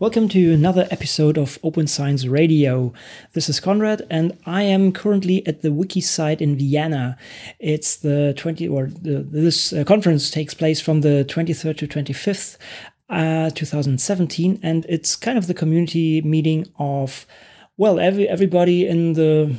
Welcome to another episode of Open Science Radio. This is Konrad, and I am currently at the WikiCite in Vienna. It's the 20 or the, this uh, conference takes place from the 23rd to 25th, uh, 2017, and it's kind of the community meeting of well, every everybody in the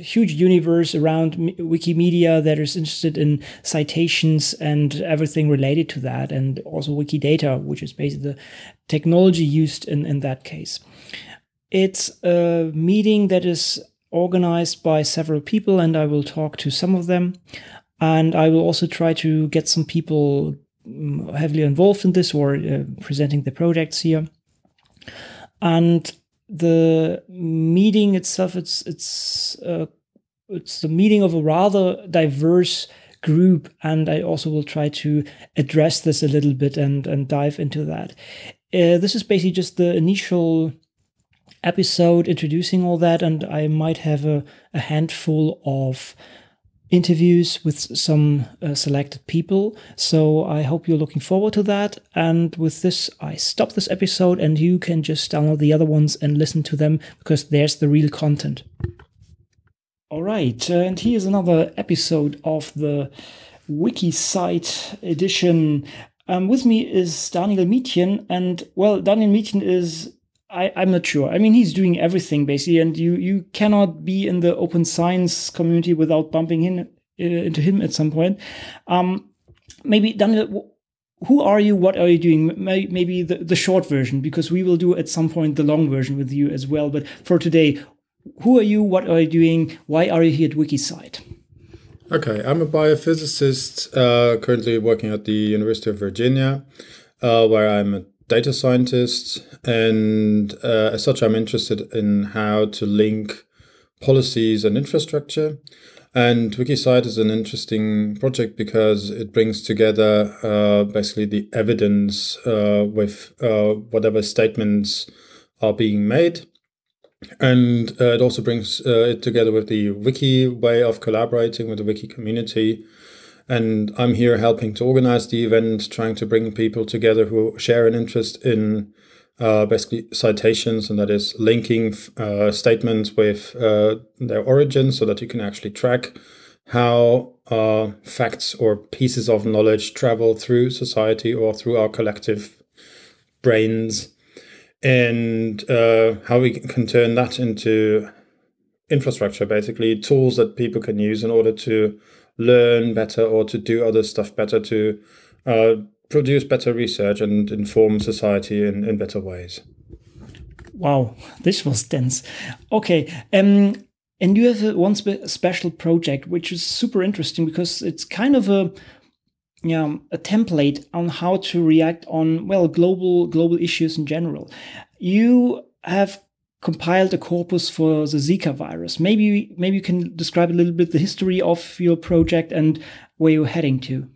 huge universe around Wikimedia that is interested in citations and everything related to that, and also Wikidata, which is basically the technology used in, in that case. It's a meeting that is organized by several people, and I will talk to some of them. And I will also try to get some people mm, heavily involved in this or uh, presenting the projects here. And the meeting itself, it's it's uh, it's the meeting of a rather diverse group, and I also will try to address this a little bit and and dive into that. Uh, this is basically just the initial episode introducing all that, and I might have a, a handful of interviews with some uh, selected people. So I hope you're looking forward to that. And with this, I stop this episode, and you can just download the other ones and listen to them because there's the real content. All right, uh, and here's another episode of the WikiCite edition. Um, with me is Daniel Mietchen, and well, Daniel Mietchen is I, I'm not sure. I mean, he's doing everything basically, and you you cannot be in the open science community without bumping in, uh, into him at some point. Um, maybe Daniel, who are you? What are you doing? Maybe the, the short version, because we will do at some point the long version with you as well. But for today, who are you? What are you doing? Why are you here at WikiCite? Okay, I'm a biophysicist uh, currently working at the University of Virginia, uh, where I'm a data scientist, and uh, as such, I'm interested in how to link policies and infrastructure. And WikiCite is an interesting project because it brings together uh, basically the evidence uh, with uh, whatever statements are being made. And uh, it also brings uh, it together with the Wiki way of collaborating with the Wiki community and I'm here helping to organize the event, trying to bring people together who share an interest in uh, basically citations, and that is linking uh, statements with uh, their origin so that you can actually track how uh, facts or pieces of knowledge travel through society or through our collective brains, and uh, how we can turn that into infrastructure, basically tools that people can use in order to learn better or to do other stuff better to uh, produce better research and inform society in, in better ways. Wow, this was dense. Okay, um, and you have a, one spe special project which is super interesting because it's kind of a yeah a template on how to react on well global global issues in general. You have compiled a corpus for the Zika virus. Maybe maybe you can describe a little bit the history of your project and where you're heading to.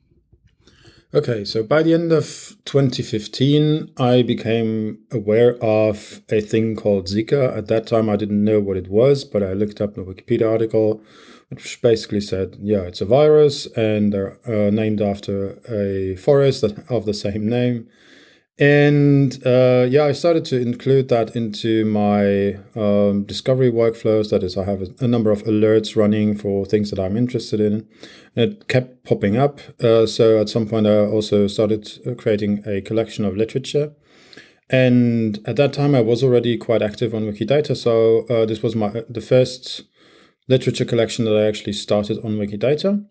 Okay, so by the end of 2015, I became aware of a thing called Zika. At that time, I didn't know what it was, but I looked up the Wikipedia article, which basically said, yeah, it's a virus, and they're uh, named after a forest of the same name. And uh, yeah, I started to include that into my um, discovery workflows. That is, I have a, a, number of alerts running for things that I'm interested in. And it kept popping up. Uh, so at some point, I also started uh, creating a collection of literature. And at that time, I was already quite active on Wikidata. So uh, this was my the first literature collection that I actually started on Wikidata.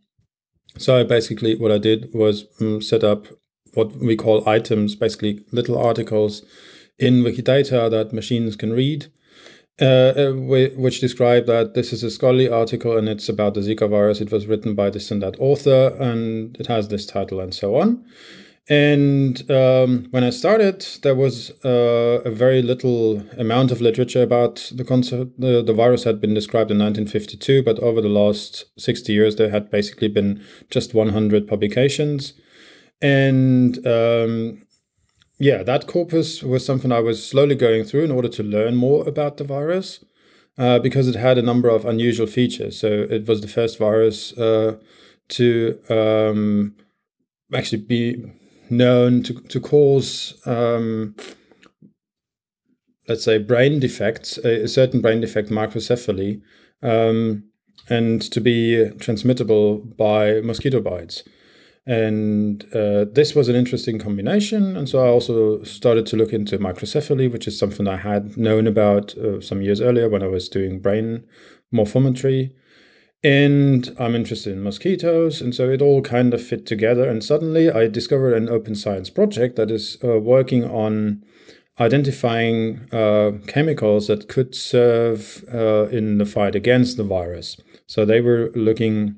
So basically what I did was um, set up what we call items, basically little articles in Wikidata that machines can read, uh, uh which describe that this is a scholarly article and it's about the Zika virus. It was written by this and that author, and it has this title and so on. And um, when I started, there was uh, a very little amount of literature about the concept. The, the virus had been described in 1952, but over the last 60 years, there had basically been just 100 publications. And um, yeah, that corpus was something I was slowly going through in order to learn more about the virus uh, because it had a number of unusual features. So it was the first virus uh, to um, actually be known to, to cause um, let's say, brain defects, a, certain brain defect, microcephaly, um, and to be transmittable by mosquito bites. And uh, this was an interesting combination. And so I also started to look into microcephaly, which is something I had known about uh, some years earlier when I was doing brain morphometry. And I'm interested in mosquitoes. And so it all kind of fit together. And suddenly I discovered an open science project that is uh, working on identifying uh, chemicals that could serve uh, in the fight against the virus. So they were looking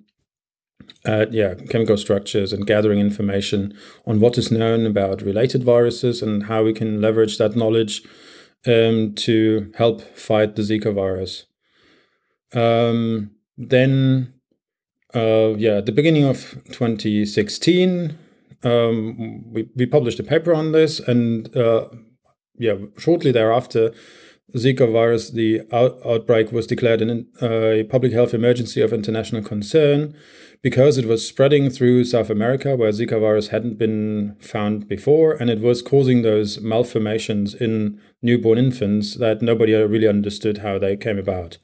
at yeah chemical structures and gathering information on what is known about related viruses and how we can leverage that knowledge um, to help fight the Zika virus. Um, then, uh, yeah, at the beginning of 2016, um, we, we published a paper on this, and uh, yeah, shortly thereafter, Zika virus, the out- outbreak was declared an, uh, a public health emergency of international concern because it was spreading through South America, where Zika virus hadn't been found before, and it was causing those malformations in newborn infants that nobody really understood how they came about.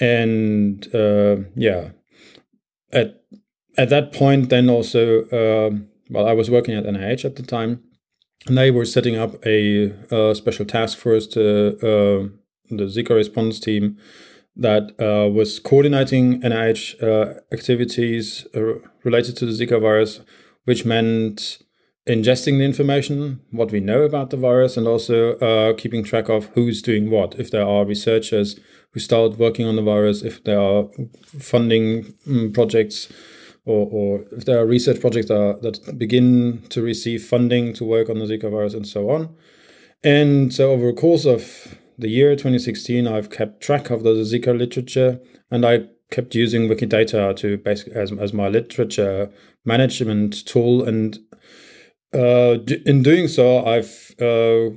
And uh, yeah, at at that point, then also, uh, well, I was working at NIH at the time, and they were setting up a, a special task force to uh, the Zika response team that uh, was coordinating NIH uh, activities uh, related to the Zika virus, which meant ingesting the information, what we know about the virus, and also uh, keeping track of who's doing what. If there are researchers who start working on the virus, if there are funding um, projects or, or if there are research projects that, that begin to receive funding to work on the Zika virus and so on. And so over a course of the year 2016, I've kept track of the Zika literature and I kept using Wikidata to basically as, as my literature management tool. And uh, in doing so, I've uh,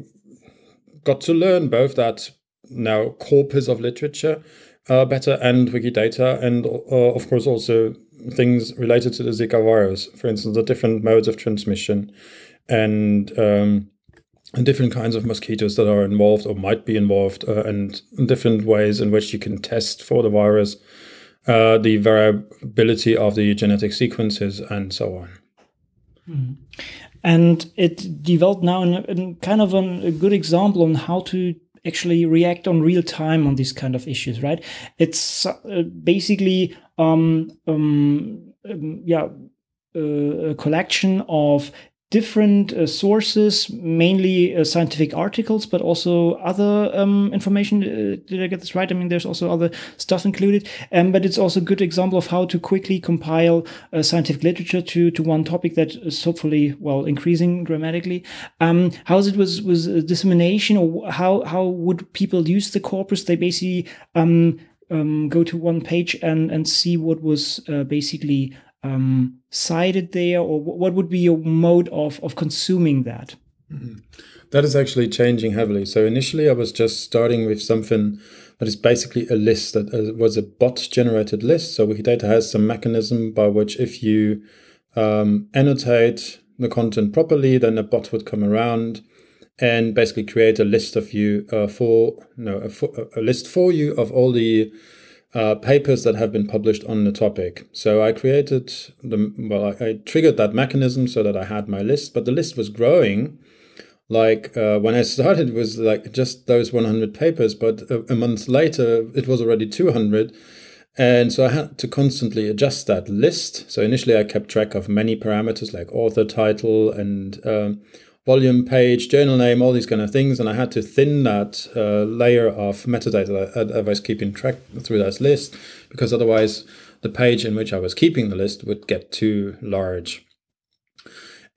got to learn both that now corpus of literature uh, better and Wikidata, and uh, of course also things related to the Zika virus, for instance, the different modes of transmission and, um, and different kinds of mosquitoes that are involved or might be involved, uh, and different ways in which you can test for the virus, uh, the variability of the genetic sequences, and so on. Mm. And it developed now in, in kind of an, a good example on how to actually react on real time on these kind of issues, right? It's uh, basically um, um, um, yeah, uh, a collection of different uh, sources, mainly uh, scientific articles, but also other um, information. Uh, did I get this right? I mean, there's also other stuff included, um, but it's also a good example of how to quickly compile uh, scientific literature to to one topic that is hopefully well increasing dramatically. Um, how is it with with dissemination, or how how would people use the corpus? They basically um, um, go to one page and and see what was uh, basically um, cited there, or what would be your mode of of consuming that? Mm-hmm. that is actually changing heavily. So initially, I was just starting with something that is basically a list that uh, was a bot generated list. So Wikidata has some mechanism by which if you um, annotate the content properly, then a bot would come around and basically create a list of you uh, for no a, a, list for you of all the uh, papers that have been published on the topic. So I created the well, I, I, triggered that mechanism so that I had my list, but the list was growing. Like uh, when I started, it was like just those 100 papers, but a, a month later, it was already 200. And so I had to constantly adjust that list. So initially, I kept track of many parameters like author title and um, volume, page, journal name, all these kind of things. And I had to thin that uh, layer of metadata that I was keeping track through that list because otherwise the page in which I was keeping the list would get too large.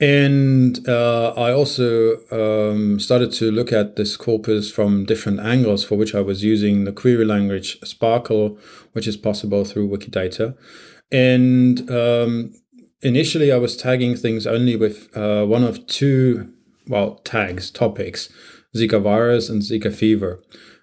And uh, I also um, started to look at this corpus from different angles, for which I was using the query language SPARQL, which is possible through Wikidata. And um, initially, I was tagging things only with uh, one of two well, tags, topics, Zika virus and Zika fever.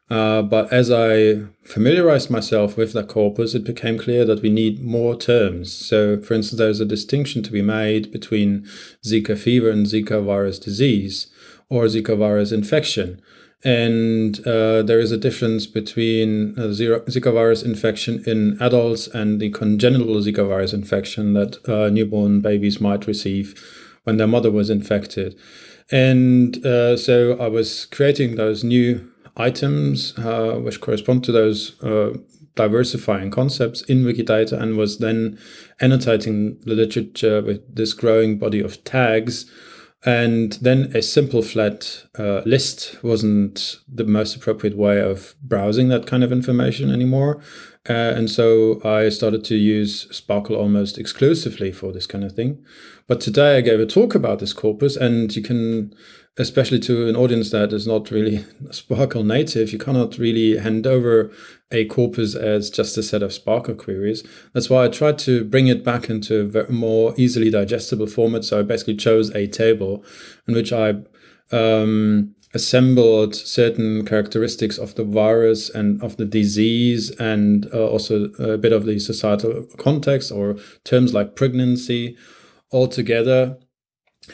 Uh, but as I familiarized myself with that corpus, it became clear that we need more terms. So, for instance, there's a distinction to be made between Zika fever and Zika virus disease or Zika virus infection. And uh, there is a difference between Zika virus infection in adults and the congenital Zika virus infection that uh, newborn babies might receive when their mother was infected. And uh, so I was creating those new items uh, which correspond to those uh, diversifying concepts in Wikidata and was then annotating the literature with this growing body of tags and then a simple flat uh, list wasn't the most appropriate way of browsing that kind of information anymore. Uh, and so I started to use SPARQL almost exclusively for this kind of thing. But today I gave a talk about this corpus, and you can especially to an audience that is not really SPARQL native, you cannot really hand over a corpus as just a set of SPARQL queries. That's why I tried to bring it back into a more easily digestible format. So I basically chose a table in which I um, assembled certain characteristics of the virus and of the disease and uh, also a bit of the societal context or terms like pregnancy all together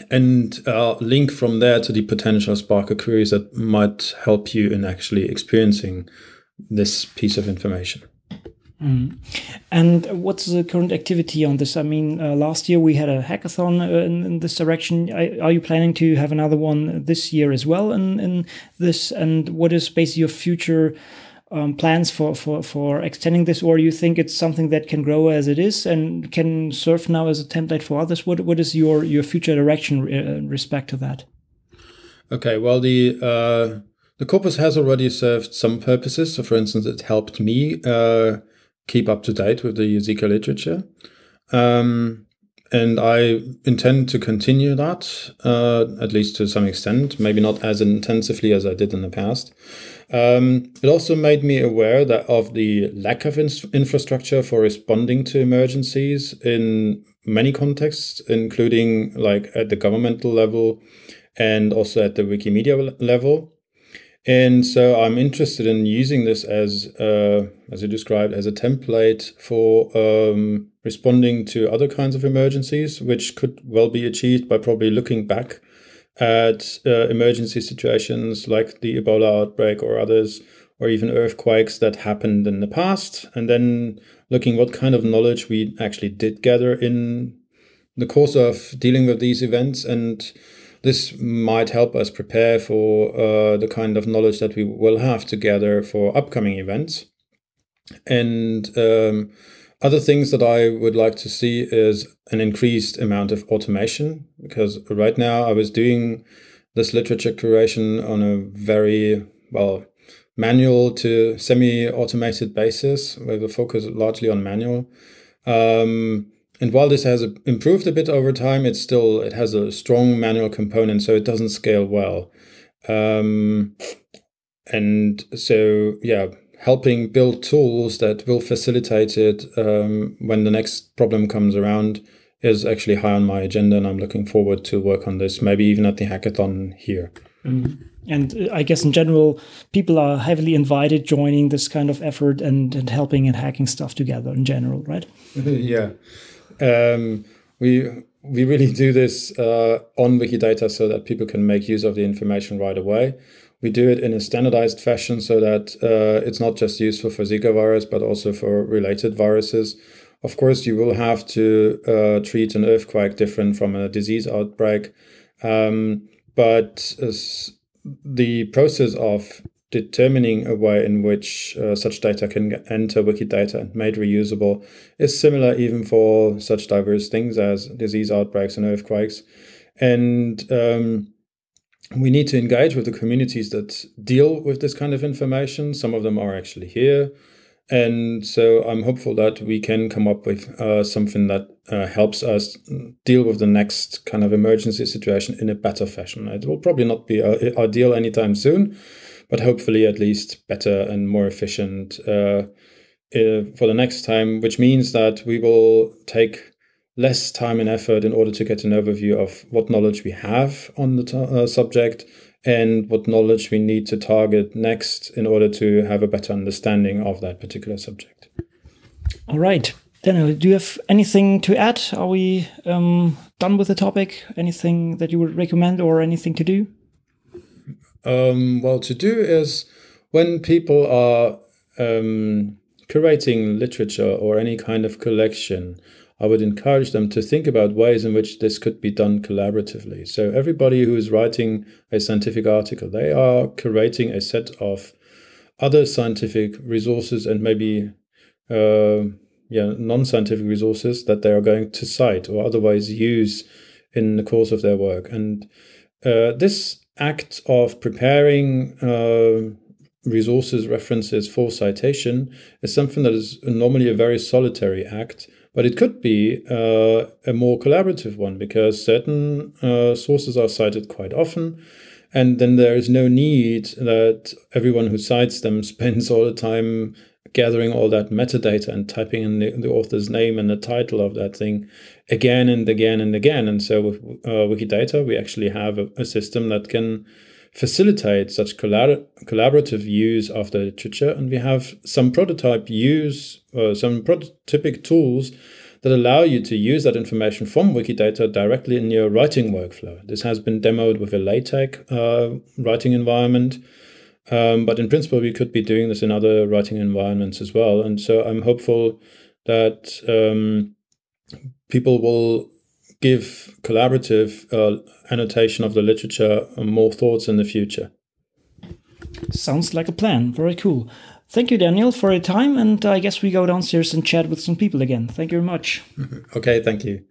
and uh, link from there to the potential SPARQL queries that might help you in actually experiencing this piece of information. Mm. And what's the current activity on this? I mean, uh, last year we had a hackathon uh, in, in, this direction. Are you planning to have another one this year as well in, in this? And what is basically your future um, plans for, for, for extending this, or you think it's something that can grow as it is and can serve now as a template for others? What what is your your future direction in respect to that? Okay, well the uh, the corpus has already served some purposes. So, for instance, it helped me uh, keep up to date with the Zika literature. Um, and I intend to continue that, uh, at least to some extent, maybe not as intensively as I did in the past. Um, it also made me aware that of the lack of in- infrastructure for responding to emergencies in many contexts, including like at the governmental level and also at the Wikimedia level. And so I'm interested in using this as, uh, as you described, as a template for um, responding to other kinds of emergencies, which could well be achieved by probably looking back at uh, emergency situations like the Ebola outbreak or others, or even earthquakes that happened in the past, and then looking what kind of knowledge we actually did gather in the course of dealing with these events. And this might help us prepare for uh, the kind of knowledge that we will have to gather for upcoming events. And um, other things that I would like to see is an increased amount of automation because right now I was doing this literature curation on a very well manual to semi-automated basis with a focus largely on manual. Um, and while this has improved a bit over time, it's still it has a strong manual component, so it doesn't scale well. Um, and so yeah, helping build tools that will facilitate it um, when the next problem comes around is actually high on my agenda, and I'm looking forward to work on this. Maybe even at the hackathon here. Mm. And uh, I guess in general, people are heavily invited joining this kind of effort and, and helping and hacking stuff together in general, right? yeah. Um, we we really do this uh, on Wikidata so that people can make use of the information right away. We do it in a standardized fashion so that uh, it's not just useful for Zika virus, but also for related viruses. Of course, you will have to uh, treat an earthquake different from a disease outbreak. Um, but the process of determining a way in which uh, such data can enter Wikidata and made reusable is similar even for such diverse things as disease outbreaks and earthquakes. And um, we need to engage with the communities that deal with this kind of information. Some of them are actually here. And so I'm hopeful that we can come up with uh, something that uh, helps us deal with the next kind of emergency situation in a better fashion. It will probably not be uh, ideal anytime soon, but hopefully at least better and more efficient uh, uh, for the next time, which means that we will take less time and effort in order to get an overview of what knowledge we have on the uh, subject and what knowledge we need to target next in order to have a better understanding of that particular subject. All right. Daniel, do you have anything to add? Are we um, done with the topic? Anything that you would recommend or anything to do? Um, well, to do is when people are um, curating literature or any kind of collection, I would encourage them to think about ways in which this could be done collaboratively. So, everybody who is writing a scientific article, they are curating a set of other scientific resources and maybe uh, yeah, non-scientific resources that they are going to cite or otherwise use in the course of their work. And uh, this act of preparing uh, resources references for citation is something that is normally a very solitary act, but it could be uh, a more collaborative one because certain uh, sources are cited quite often. And then there is no need that everyone who cites them spends all the time gathering all that metadata and typing in the, the, author's name and the title of that thing again and again and again. And so with uh, Wikidata, we actually have a, a, system that can facilitate such collab- collaborative use of the literature. And we have some prototype use, uh, some prototypic tools that allow you to use that information from Wikidata directly in your writing workflow. This has been demoed with a LaTeX uh, writing environment. Um, but in principle, we could be doing this in other writing environments as well. And so I'm hopeful that um, people will give collaborative uh, annotation of the literature more thoughts in the future. Sounds like a plan. Very cool. Thank you, Daniel, for your time. And I guess we go downstairs and chat with some people again. Thank you very much. okay, thank you.